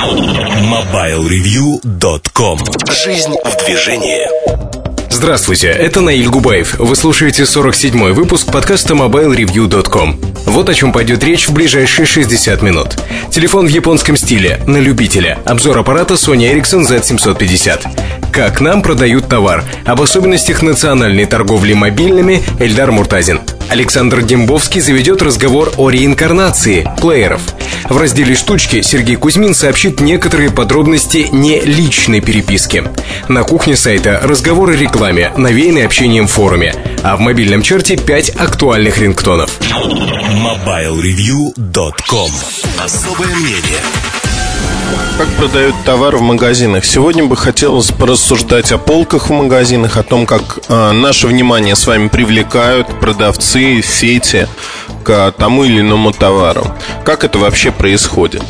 MobileReview.com Жизнь в движении Здравствуйте, это Наиль Губаев. Вы слушаете 47-й выпуск подкаста MobileReview.com. Вот о чем пойдет речь в ближайшие 60 минут. Телефон в японском стиле, на любителя. Обзор аппарата Sony Ericsson Z750. Как нам продают товар. Об особенностях национальной торговли мобильными Эльдар Муртазин. Александр Дембовский заведет разговор о реинкарнации плееров. В разделе «Штучки» Сергей Кузьмин сообщит некоторые подробности не личной переписки. На кухне сайта разговоры о рекламе, навеянные общением в форуме. А в мобильном чарте 5 актуальных рингтонов. MobileReview.com Особое мнение как продают товар в магазинах. Сегодня бы хотелось порассуждать о полках в магазинах, о том, как э, наше внимание с вами привлекают продавцы, сети к тому или иному товару. Как это вообще происходит?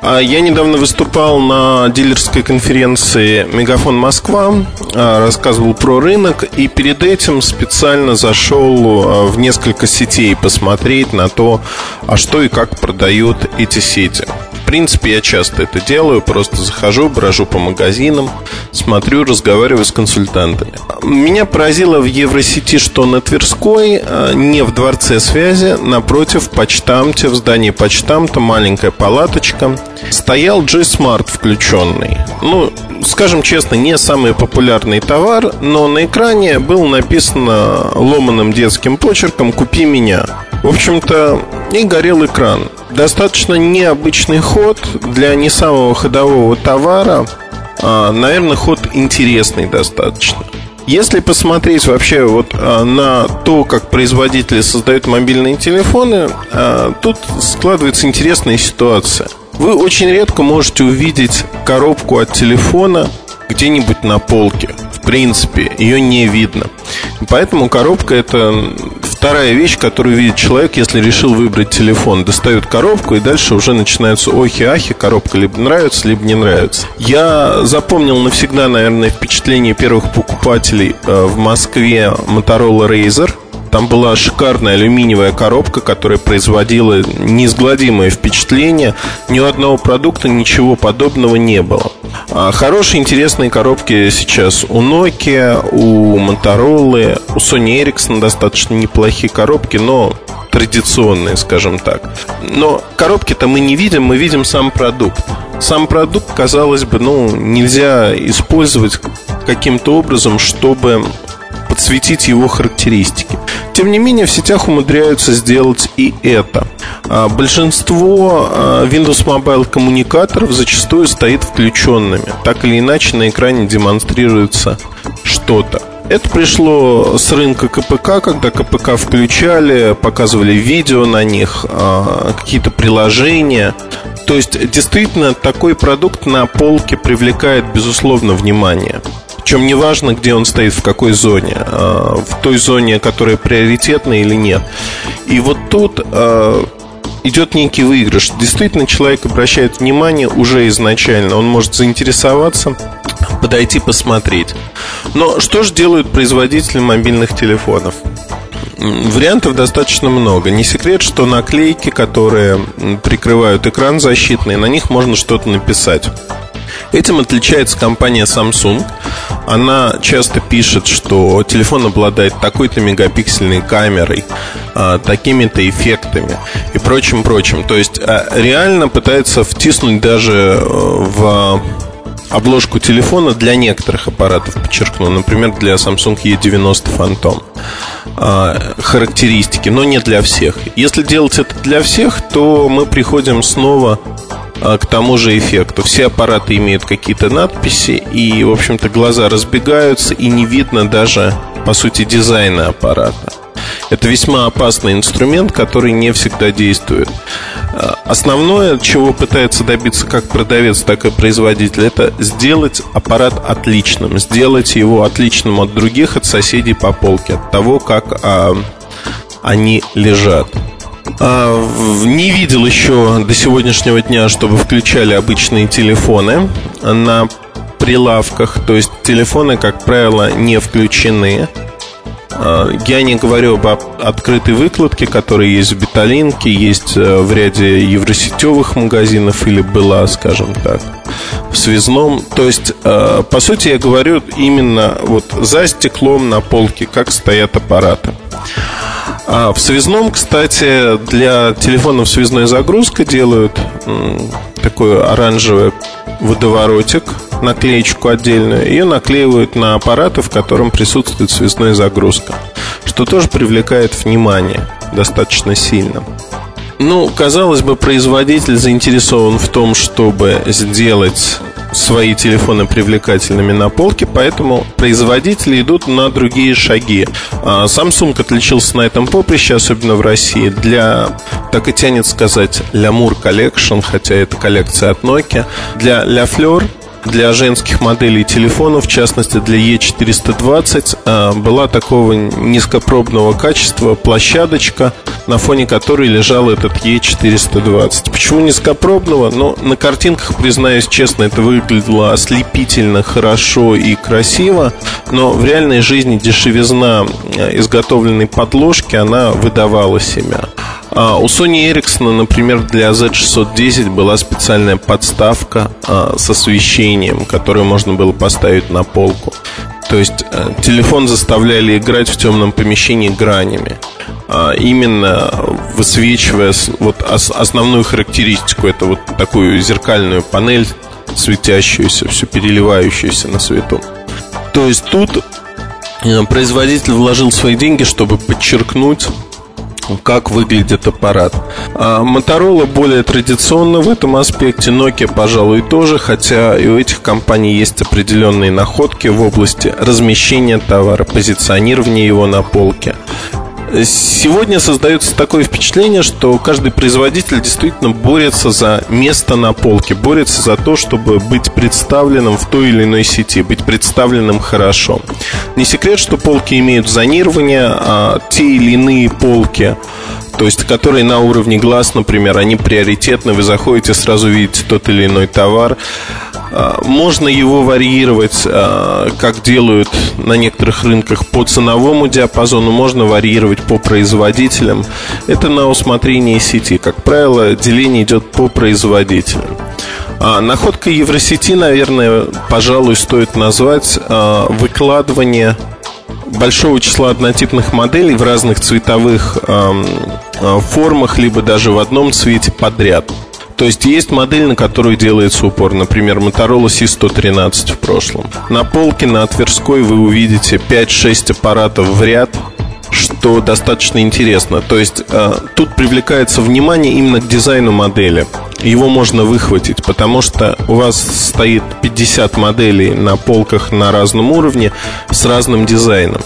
А я недавно выступал на дилерской конференции «Мегафон Москва», а, рассказывал про рынок, и перед этим специально зашел в несколько сетей посмотреть на то, а что и как продают эти сети принципе, я часто это делаю. Просто захожу, брожу по магазинам, смотрю, разговариваю с консультантами. Меня поразило в Евросети, что на Тверской, а, не в Дворце связи, напротив почтамте, в здании почтамта, маленькая палаточка, стоял G-Smart включенный. Ну, скажем честно, не самый популярный товар, но на экране было написано ломаным детским почерком «Купи меня». В общем-то, и горел экран. Достаточно необычный ход для не самого ходового товара. А, наверное, ход интересный достаточно. Если посмотреть вообще вот а, на то, как производители создают мобильные телефоны, а, тут складывается интересная ситуация. Вы очень редко можете увидеть коробку от телефона где-нибудь на полке. В принципе, ее не видно. Поэтому коробка это вторая вещь, которую видит человек, если решил выбрать телефон. Достает коробку, и дальше уже начинаются охи-ахи. Коробка либо нравится, либо не нравится. Я запомнил навсегда, наверное, впечатление первых покупателей э, в Москве Motorola Razer – там была шикарная алюминиевая коробка, которая производила неизгладимое впечатление. Ни у одного продукта ничего подобного не было. А хорошие, интересные коробки сейчас у Nokia, у Motorola, у Sony Ericsson достаточно неплохие коробки, но традиционные, скажем так. Но коробки-то мы не видим, мы видим сам продукт. Сам продукт, казалось бы, ну, нельзя использовать каким-то образом, чтобы подсветить его характеристики. Тем не менее, в сетях умудряются сделать и это. А большинство а, Windows Mobile коммуникаторов зачастую стоит включенными. Так или иначе на экране демонстрируется что-то. Это пришло с рынка КПК, когда КПК включали, показывали видео на них, а, какие-то приложения. То есть, действительно, такой продукт на полке привлекает, безусловно, внимание. Причем не важно, где он стоит, в какой зоне, а, в той зоне, которая приоритетна или нет. И вот тут а, идет некий выигрыш. Действительно, человек обращает внимание уже изначально. Он может заинтересоваться, подойти посмотреть. Но что же делают производители мобильных телефонов? Вариантов достаточно много. Не секрет, что наклейки, которые прикрывают экран защитный, на них можно что-то написать. Этим отличается компания Samsung. Она часто пишет, что телефон обладает такой-то мегапиксельной камерой, а, такими-то эффектами и прочим-прочим. То есть а, реально пытается втиснуть даже э, в обложку телефона для некоторых аппаратов, подчеркну, например, для Samsung E90 Phantom а, характеристики, но не для всех. Если делать это для всех, то мы приходим снова к тому же эффекту. Все аппараты имеют какие-то надписи, и, в общем-то, глаза разбегаются, и не видно даже, по сути, дизайна аппарата. Это весьма опасный инструмент, который не всегда действует. А, основное, чего пытается добиться как продавец, так и производитель, это сделать аппарат отличным, сделать его отличным от других, от соседей по полке, от того, как а, они лежат. А, не видел еще до сегодняшнего дня, чтобы включали обычные телефоны на прилавках. То есть телефоны, как правило, не включены. А, я не говорю об открытой выкладке, которая есть в Беталинке, есть э, в ряде евросетевых магазинов или была, скажем так, в связном. То есть, э, по сути, я говорю именно вот за стеклом на полке, как стоят аппараты. А в связном, кстати, для телефонов связной загрузка делают такой оранжевый водоворотик, наклеечку отдельную, ее наклеивают на аппараты, в котором присутствует связная загрузка, что тоже привлекает внимание достаточно сильно. Ну, казалось бы, производитель заинтересован в том, чтобы сделать свои телефоны привлекательными на полке, поэтому производители идут на другие шаги. А Samsung отличился на этом поприще, особенно в России, для, так и тянет сказать, Lamour Collection, хотя это коллекция от Nokia, для La Fleur для женских моделей телефонов, в частности для E420, а, была такого низкопробного качества площадочка, на фоне которой лежал этот E420. Почему низкопробного? Ну, на картинках, признаюсь честно, это выглядело ослепительно хорошо и красиво, но в реальной жизни дешевизна а, изготовленной подложки, она выдавала себя. А у Sony Ericsson, например, для Z610 была специальная подставка а, с освещением, которую можно было поставить на полку. То есть э, телефон заставляли играть в темном помещении гранями. А, именно высвечивая вот основную характеристику, это вот такую зеркальную панель, светящуюся, все переливающуюся на свету. То есть тут э, производитель вложил свои деньги, чтобы подчеркнуть как выглядит аппарат. А Motorola более традиционно в этом аспекте, Nokia, пожалуй, тоже, хотя и у этих компаний есть определенные находки в области размещения товара, позиционирования его на полке. Сегодня создается такое впечатление, что каждый производитель действительно борется за место на полке, борется за то, чтобы быть представленным в той или иной сети, быть представленным хорошо. Не секрет, что полки имеют зонирование, а те или иные полки то есть которые на уровне глаз, например, они приоритетны, вы заходите, сразу видите тот или иной товар. А, можно его варьировать, а, как делают на некоторых рынках, по ценовому диапазону, можно варьировать по производителям. Это на усмотрение сети. Как правило, деление идет по производителям. А находка Евросети, наверное, пожалуй, стоит назвать выкладывание большого числа однотипных моделей в разных цветовых формах, либо даже в одном цвете подряд. То есть есть модель, на которую делается упор, например, Motorola C113 в прошлом. На полке на Тверской вы увидите 5-6 аппаратов в ряд, что достаточно интересно. То есть э, тут привлекается внимание именно к дизайну модели. Его можно выхватить, потому что у вас стоит 50 моделей на полках на разном уровне с разным дизайном.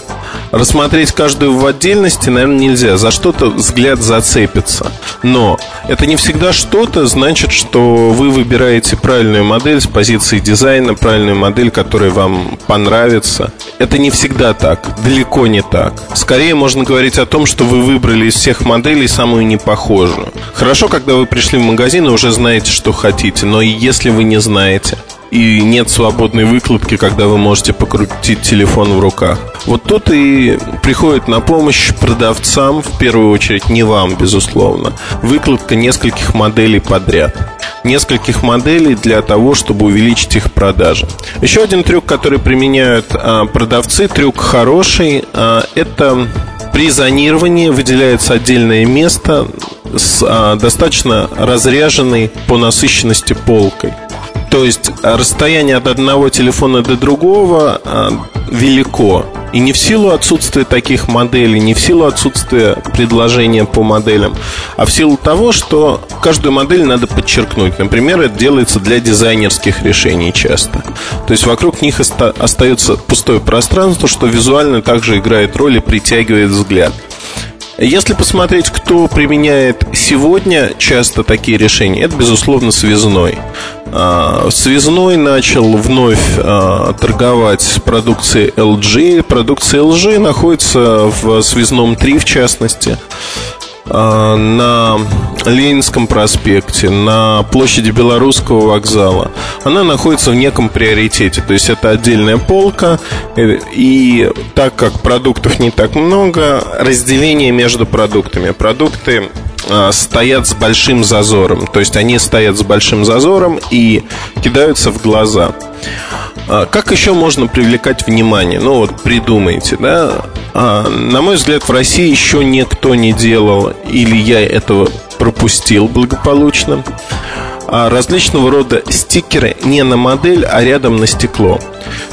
Рассмотреть каждую в отдельности, наверное, нельзя. За что-то взгляд зацепится. Но это не всегда что-то значит, что вы выбираете правильную модель с позиции дизайна, правильную модель, которая вам понравится. Это не всегда так, далеко не так. Скорее можно говорить о том, что вы выбрали из всех моделей самую непохожую. Хорошо, когда вы пришли в магазин и уже знаете, что хотите, но если вы не знаете, и нет свободной выкладки, когда вы можете покрутить телефон в руках. Вот тут и приходит на помощь продавцам, в первую очередь не вам, безусловно, выкладка нескольких моделей подряд. Нескольких моделей для того, чтобы увеличить их продажи. Еще один трюк, который применяют а, продавцы, трюк хороший, а, это при зонировании выделяется отдельное место с а, достаточно разряженной по насыщенности полкой. То есть расстояние от одного телефона до другого а, велико. И не в силу отсутствия таких моделей, не в силу отсутствия предложения по моделям, а в силу того, что каждую модель надо подчеркнуть. Например, это делается для дизайнерских решений часто. То есть вокруг них остается пустое пространство, что визуально также играет роль и притягивает взгляд. Если посмотреть, кто применяет сегодня часто такие решения, это, безусловно, связной. А, связной начал вновь а, торговать продукцией LG. Продукция LG находится в связном 3, в частности. а, на Ленинском проспекте, на площади Белорусского вокзала, она находится в неком приоритете. То есть это отдельная полка, э, и так как продуктов не так много, разделение между продуктами. Продукты стоят с большим зазором. То есть они стоят с большим зазором и кидаются в глаза. А, как еще можно привлекать внимание? Ну вот придумайте, да? А, на мой взгляд, в России еще никто не делал, или я этого пропустил благополучно. Различного рода стикеры не на модель, а рядом на стекло.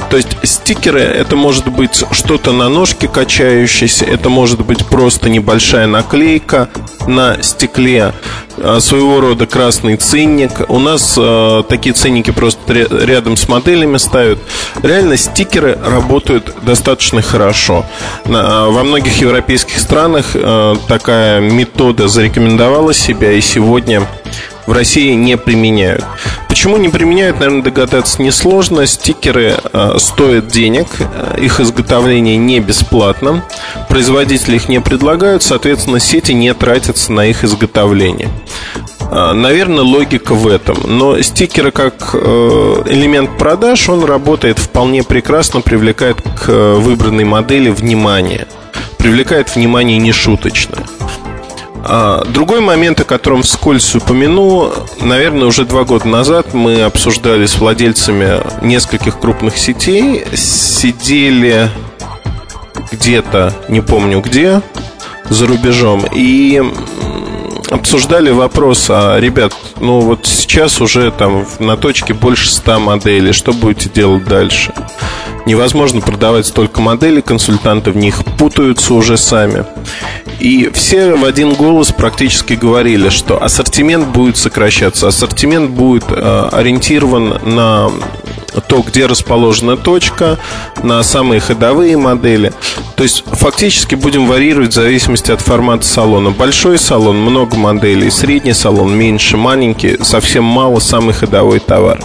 То есть стикеры это может быть что-то на ножке качающееся, это может быть просто небольшая наклейка на стекле, а, своего рода красный ценник. У нас э, такие ценники просто рядом с моделями ставят. Реально стикеры работают достаточно хорошо. На, во многих европейских странах э, такая метода зарекомендовала себя, и сегодня в России не применяют. Почему не применяют, наверное, догадаться несложно. Стикеры э, стоят денег, э, их изготовление не бесплатно, производители их не предлагают, соответственно, сети не тратятся на их изготовление. Э, наверное, логика в этом. Но стикеры как э, элемент продаж, он работает вполне прекрасно, привлекает к выбранной модели внимание. Привлекает внимание нешуточное. А, другой момент, о котором вскользь упомяну, наверное, уже два года назад мы обсуждали с владельцами нескольких крупных сетей, сидели где-то, не помню где, за рубежом, и обсуждали вопрос, а, ребят, ну вот сейчас уже там на точке больше 100 моделей, что будете делать дальше? Невозможно продавать столько моделей, консультанты в них путаются уже сами. И все в один голос практически говорили, что ассортимент будет сокращаться, ассортимент будет э, ориентирован на то, где расположена точка, на самые ходовые модели. То есть фактически будем варьировать в зависимости от формата салона. Большой салон, много моделей, средний салон, меньше, маленький, совсем мало, самый ходовой товар.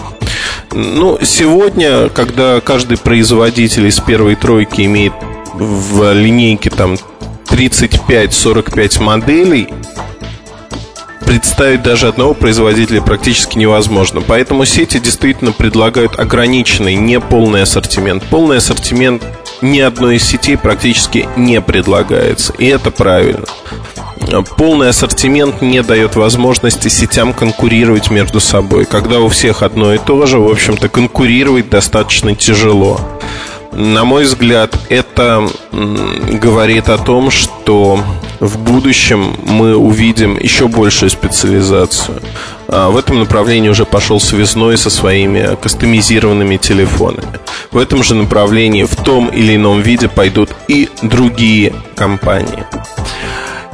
Ну, сегодня, когда каждый производитель из первой тройки имеет в линейке там 35-45 моделей, представить даже одного производителя практически невозможно. Поэтому сети действительно предлагают ограниченный, не полный ассортимент. Полный ассортимент ни одной из сетей практически не предлагается. И это правильно. Полный ассортимент не дает возможности сетям конкурировать между собой. Когда у всех одно и то же, в общем-то, конкурировать достаточно тяжело. На мой взгляд, это говорит о том, что в будущем мы увидим еще большую специализацию. А в этом направлении уже пошел связной со своими кастомизированными телефонами. В этом же направлении в том или ином виде пойдут и другие компании.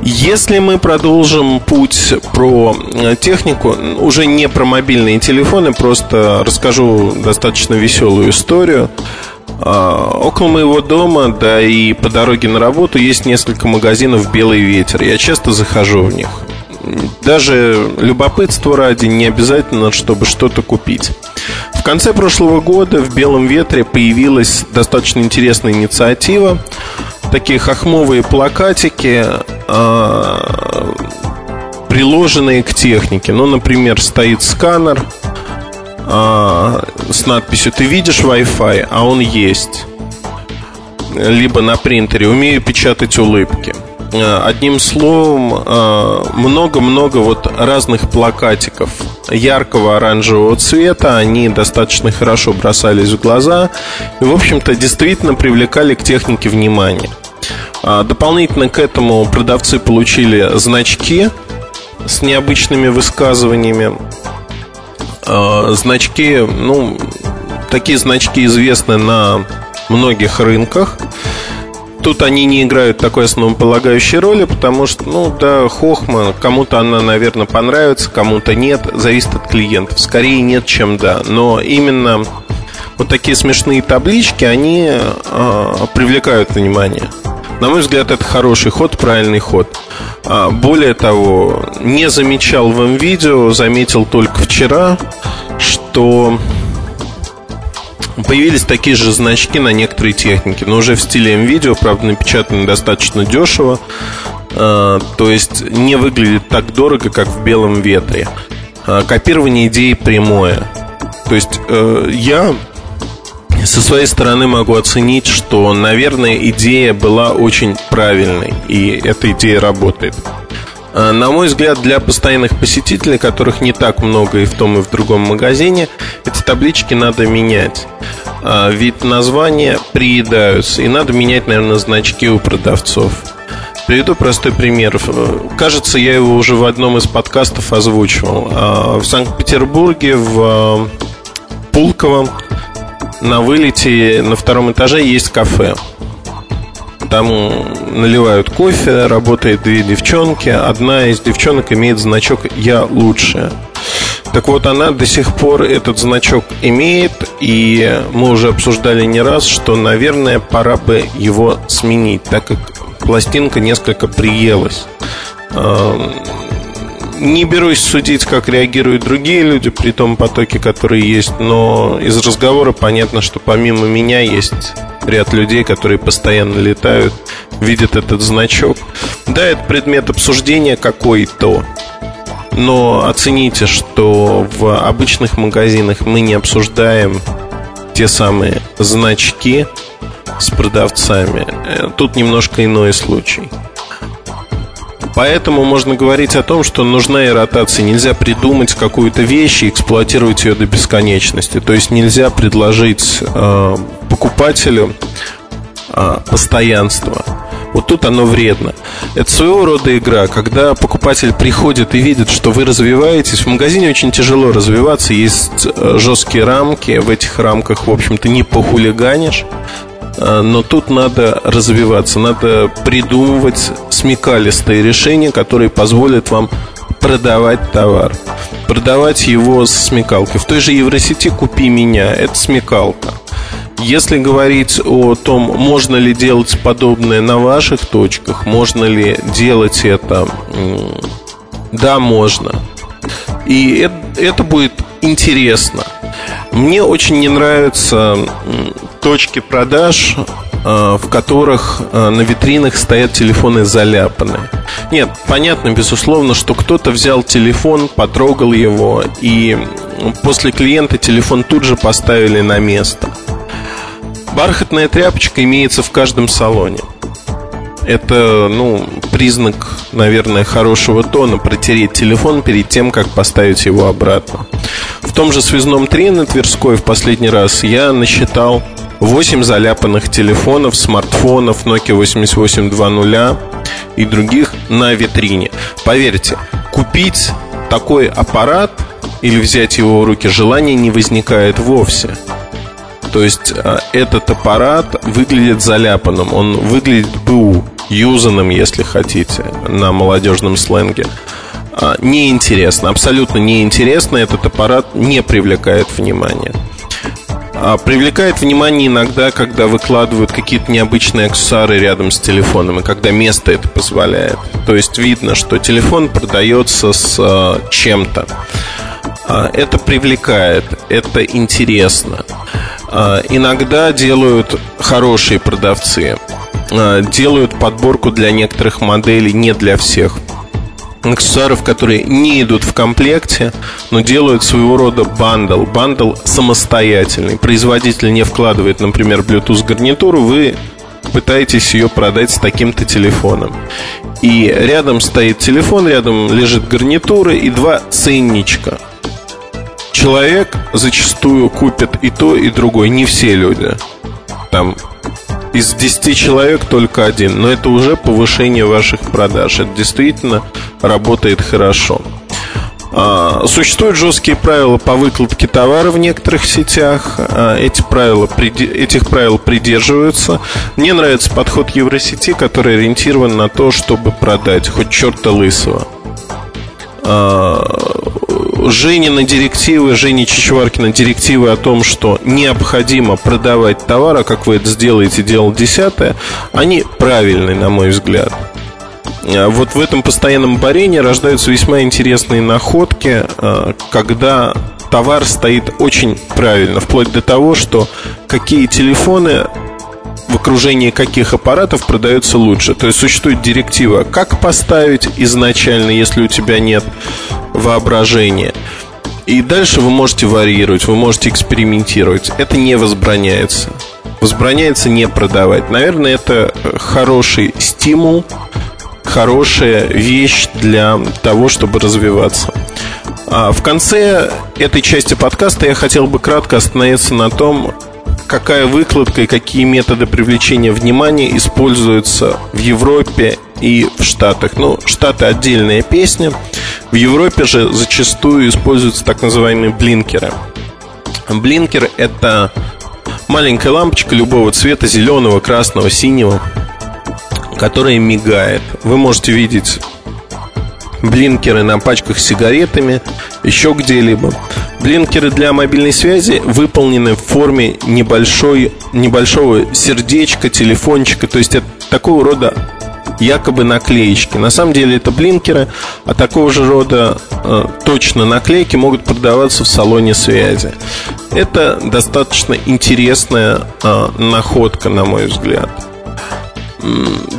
Если мы продолжим путь про э, технику, уже не про мобильные телефоны, просто расскажу достаточно веселую историю. А, около моего дома, да и по дороге на работу есть несколько магазинов «Белый ветер». Я часто захожу в них. Даже любопытство ради не обязательно, чтобы что-то купить. В конце прошлого года в «Белом ветре» появилась достаточно интересная инициатива. Такие хохмовые плакатики, а, приложенные к технике. Ну, например, стоит сканер – а, с надписью «Ты видишь Wi-Fi?» А он есть Либо на принтере «Умею печатать улыбки» а, Одним словом, а, много-много вот разных плакатиков яркого оранжевого цвета. Они достаточно хорошо бросались в глаза и, в общем-то, действительно привлекали к технике внимание. Дополнительно к этому продавцы получили значки с необычными высказываниями. Э, значки, ну, такие значки известны на многих рынках. Тут они не играют такой основополагающей роли, потому что, ну, да, хохма, кому-то она, наверное, понравится, кому-то нет, зависит от клиентов. Скорее нет, чем да. Но именно вот такие смешные таблички, они э, привлекают внимание. На мой взгляд, это хороший ход, правильный ход. А, более того, не замечал в видео, заметил только вчера, что появились такие же значки на некоторые техники, но уже в стиле видео, правда, напечатаны достаточно дешево. То есть не выглядит так дорого, как в белом ветре. Копирование идеи прямое. То есть я со своей стороны могу оценить, что, наверное, идея была очень правильной, и эта идея работает. А, на мой взгляд, для постоянных посетителей, которых не так много и в том, и в другом магазине, эти таблички надо менять. А, ведь названия приедаются, и надо менять, наверное, значки у продавцов. Приведу простой пример. Кажется, я его уже в одном из подкастов озвучивал. А, в Санкт-Петербурге, в Пулково, на вылете на втором этаже есть кафе. Там наливают кофе, работает две девчонки. Одна из девчонок имеет значок «Я лучшая». Так вот, она до сих пор этот значок имеет, и мы уже обсуждали не раз, что, наверное, пора бы его сменить, так как пластинка несколько приелась. Не берусь судить, как реагируют другие люди при том потоке, который есть, но из разговора понятно, что помимо меня есть ряд людей, которые постоянно летают, видят этот значок. Да, это предмет обсуждения какой-то, но оцените, что в обычных магазинах мы не обсуждаем те самые значки с продавцами. Э, тут немножко иной случай. Поэтому можно говорить о том, что нужна и ротация. Нельзя придумать какую-то вещь и эксплуатировать ее до бесконечности. То есть нельзя предложить э, покупателю э, постоянство. Вот тут оно вредно. Это своего рода игра, когда покупатель приходит и видит, что вы развиваетесь. В магазине очень тяжело развиваться, есть э, жесткие рамки. В этих рамках, в общем-то, не похулиганишь. Э, но тут надо развиваться, надо придумывать смекалистые решения, которые позволят вам продавать товар. Продавать его с смекалкой. В той же Евросети «Купи меня» – это смекалка. Если говорить о том, можно ли делать подобное на ваших точках, можно ли делать это, да, можно. И это, будет интересно. Мне очень не нравятся точки продаж, э, в которых э, на витринах стоят телефоны заляпанные. Нет, понятно, безусловно, что кто-то взял телефон, потрогал его, и после клиента телефон тут же поставили на место. Бархатная тряпочка имеется в каждом салоне. Это, ну, признак, наверное, хорошего тона протереть телефон перед тем, как поставить его обратно. В том же связном тре на Тверской в последний раз я насчитал 8 заляпанных телефонов, смартфонов Nokia 8820 и других на витрине. Поверьте, купить такой аппарат или взять его в руки желания не возникает вовсе. То есть а, этот аппарат выглядит заляпанным, он выглядит БУ, юзанным, если хотите, на молодежном сленге. А, неинтересно, абсолютно неинтересно, этот аппарат не привлекает внимания. А привлекает внимание иногда, когда выкладывают какие-то необычные аксессуары рядом с телефоном, и когда место это позволяет. То есть видно, что телефон продается с э, чем-то. Э, это привлекает, это интересно. Иногда делают хорошие продавцы, делают подборку для некоторых моделей, не для всех аксессуаров, которые не идут в комплекте, но делают своего рода bundle. Bundle самостоятельный. Производитель не вкладывает, например, Bluetooth гарнитуру, вы пытаетесь ее продать с таким-то телефоном. И рядом стоит телефон, рядом лежит гарнитура и два ценничка. Человек зачастую купит и то, и другое. Не все люди. Там из 10 человек только один. Но это уже повышение ваших продаж. Это действительно работает хорошо. А, существуют жесткие правила по выкладке товара в некоторых сетях. А, эти правила, этих правил придерживаются. Мне нравится подход Евросети, который ориентирован на то, чтобы продать хоть черта лысого. Женина директивы, Жени Чичваркина директивы о том, что необходимо продавать товар, а как вы это сделаете, делал десятое, они правильные, на мой взгляд. А вот в этом постоянном борении рождаются весьма интересные находки, а, когда товар стоит очень правильно, вплоть до того, что какие телефоны окружении каких аппаратов продается лучше. То есть существует директива, как поставить изначально, если у тебя нет воображения. И дальше вы можете варьировать, вы можете экспериментировать. Это не возбраняется. Возбраняется не продавать. Наверное, это хороший стимул, хорошая вещь для того, чтобы развиваться. А в конце этой части подкаста я хотел бы кратко остановиться на том, какая выкладка и какие методы привлечения внимания используются в Европе и в Штатах. Ну, Штаты отдельная песня. В Европе же зачастую используются так называемые блинкеры. Блинкер – это маленькая лампочка любого цвета, зеленого, красного, синего, которая мигает. Вы можете видеть блинкеры на пачках с сигаретами, еще где-либо. Блинкеры для мобильной связи выполнены в форме небольшой, небольшого сердечка, телефончика, то есть это такого рода якобы наклеечки. На самом деле это блинкеры, а такого же рода э, точно наклейки могут продаваться в салоне связи. Это достаточно интересная э, находка, на мой взгляд.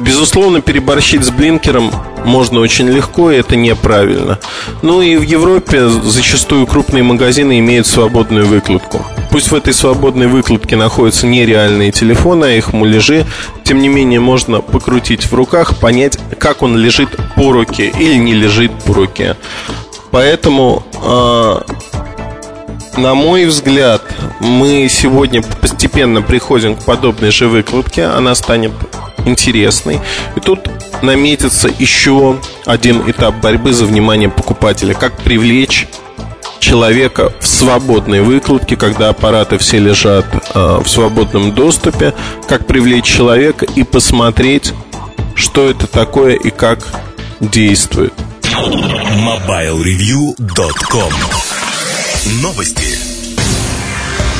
Безусловно, переборщить с блинкером можно очень легко, и это неправильно. Ну и в Европе зачастую крупные магазины имеют свободную выкладку. Пусть в этой свободной выкладке находятся нереальные телефоны, а их муляжи, тем не менее можно покрутить в руках, понять, как он лежит по руке или не лежит по руке. Поэтому э, на мой взгляд, мы сегодня постепенно приходим к подобной же выкладке. Она станет интересный. И тут наметится еще один этап борьбы за внимание покупателя. Как привлечь человека в свободной выкладке, когда аппараты все лежат э, в свободном доступе, как привлечь человека и посмотреть, что это такое и как действует. MobileReview.com Новости.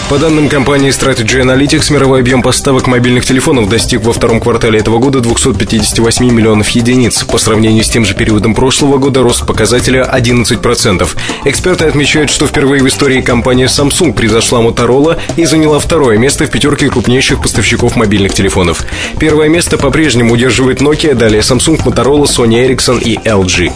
По данным компании Strategy Analytics, мировой объем поставок мобильных телефонов достиг во втором квартале этого года 258 миллионов единиц. По сравнению с тем же периодом прошлого года рост показателя 11%. Эксперты отмечают, что впервые в истории компания Samsung превзошла Motorola и заняла второе место в пятерке крупнейших поставщиков мобильных телефонов. Первое место по-прежнему удерживает Nokia, далее Samsung, Motorola, Sony Ericsson и LG.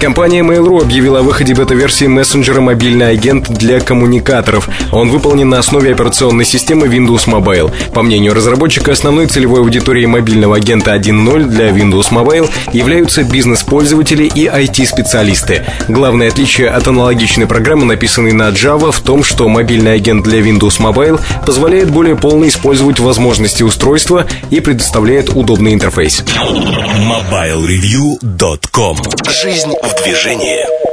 Компания Mail.ru объявила о выходе бета-версии мессенджера «Мобильный агент» для коммуникаторов. Он выполнен на основе операционной системы Windows Mobile. По мнению разработчика, основной целевой аудиторией мобильного агента 1.0 для Windows Mobile являются бизнес-пользователи и IT-специалисты. Главное отличие от аналогичной программы, написанной на Java, в том, что мобильный агент для Windows Mobile позволяет более полно использовать возможности устройства и предоставляет удобный интерфейс. MobileReview.com Жизнь в движении.